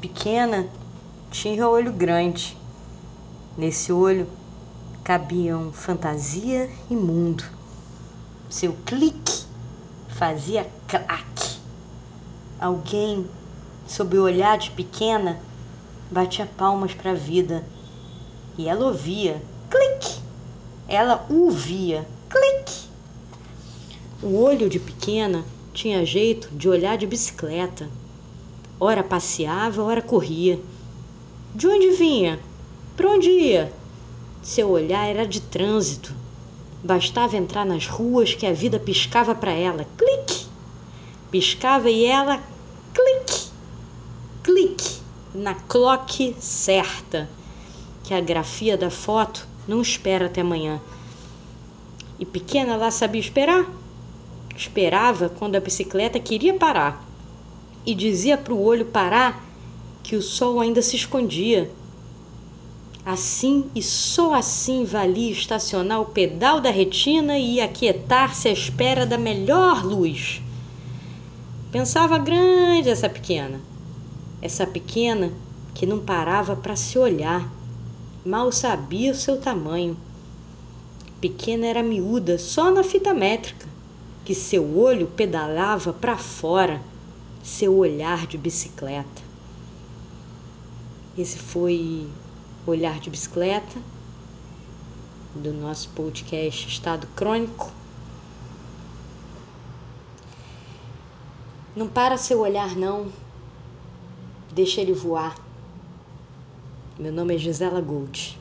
pequena tinha olho grande. Nesse olho cabiam fantasia e mundo. Seu clique fazia claque. Alguém, sob o olhar de pequena, batia palmas para a vida. E ela ouvia, clique. Ela o via, clique. O olho de pequena tinha jeito de olhar de bicicleta. Ora passeava, ora corria. De onde vinha? Para onde ia? Seu olhar era de trânsito. Bastava entrar nas ruas que a vida piscava para ela. Clique! Piscava e ela, clique! Clique! Na clock certa. Que a grafia da foto não espera até amanhã. E pequena lá sabia esperar. Esperava quando a bicicleta queria parar e dizia para o olho parar que o sol ainda se escondia. Assim e só assim valia estacionar o pedal da retina e aquietar-se à espera da melhor luz. Pensava grande essa pequena, essa pequena que não parava para se olhar, mal sabia o seu tamanho. Pequena era miúda só na fita métrica, que seu olho pedalava para fora seu olhar de bicicleta. Esse foi Olhar de Bicicleta do nosso podcast Estado Crônico. Não para seu olhar, não. Deixa ele voar. Meu nome é Gisela Gold.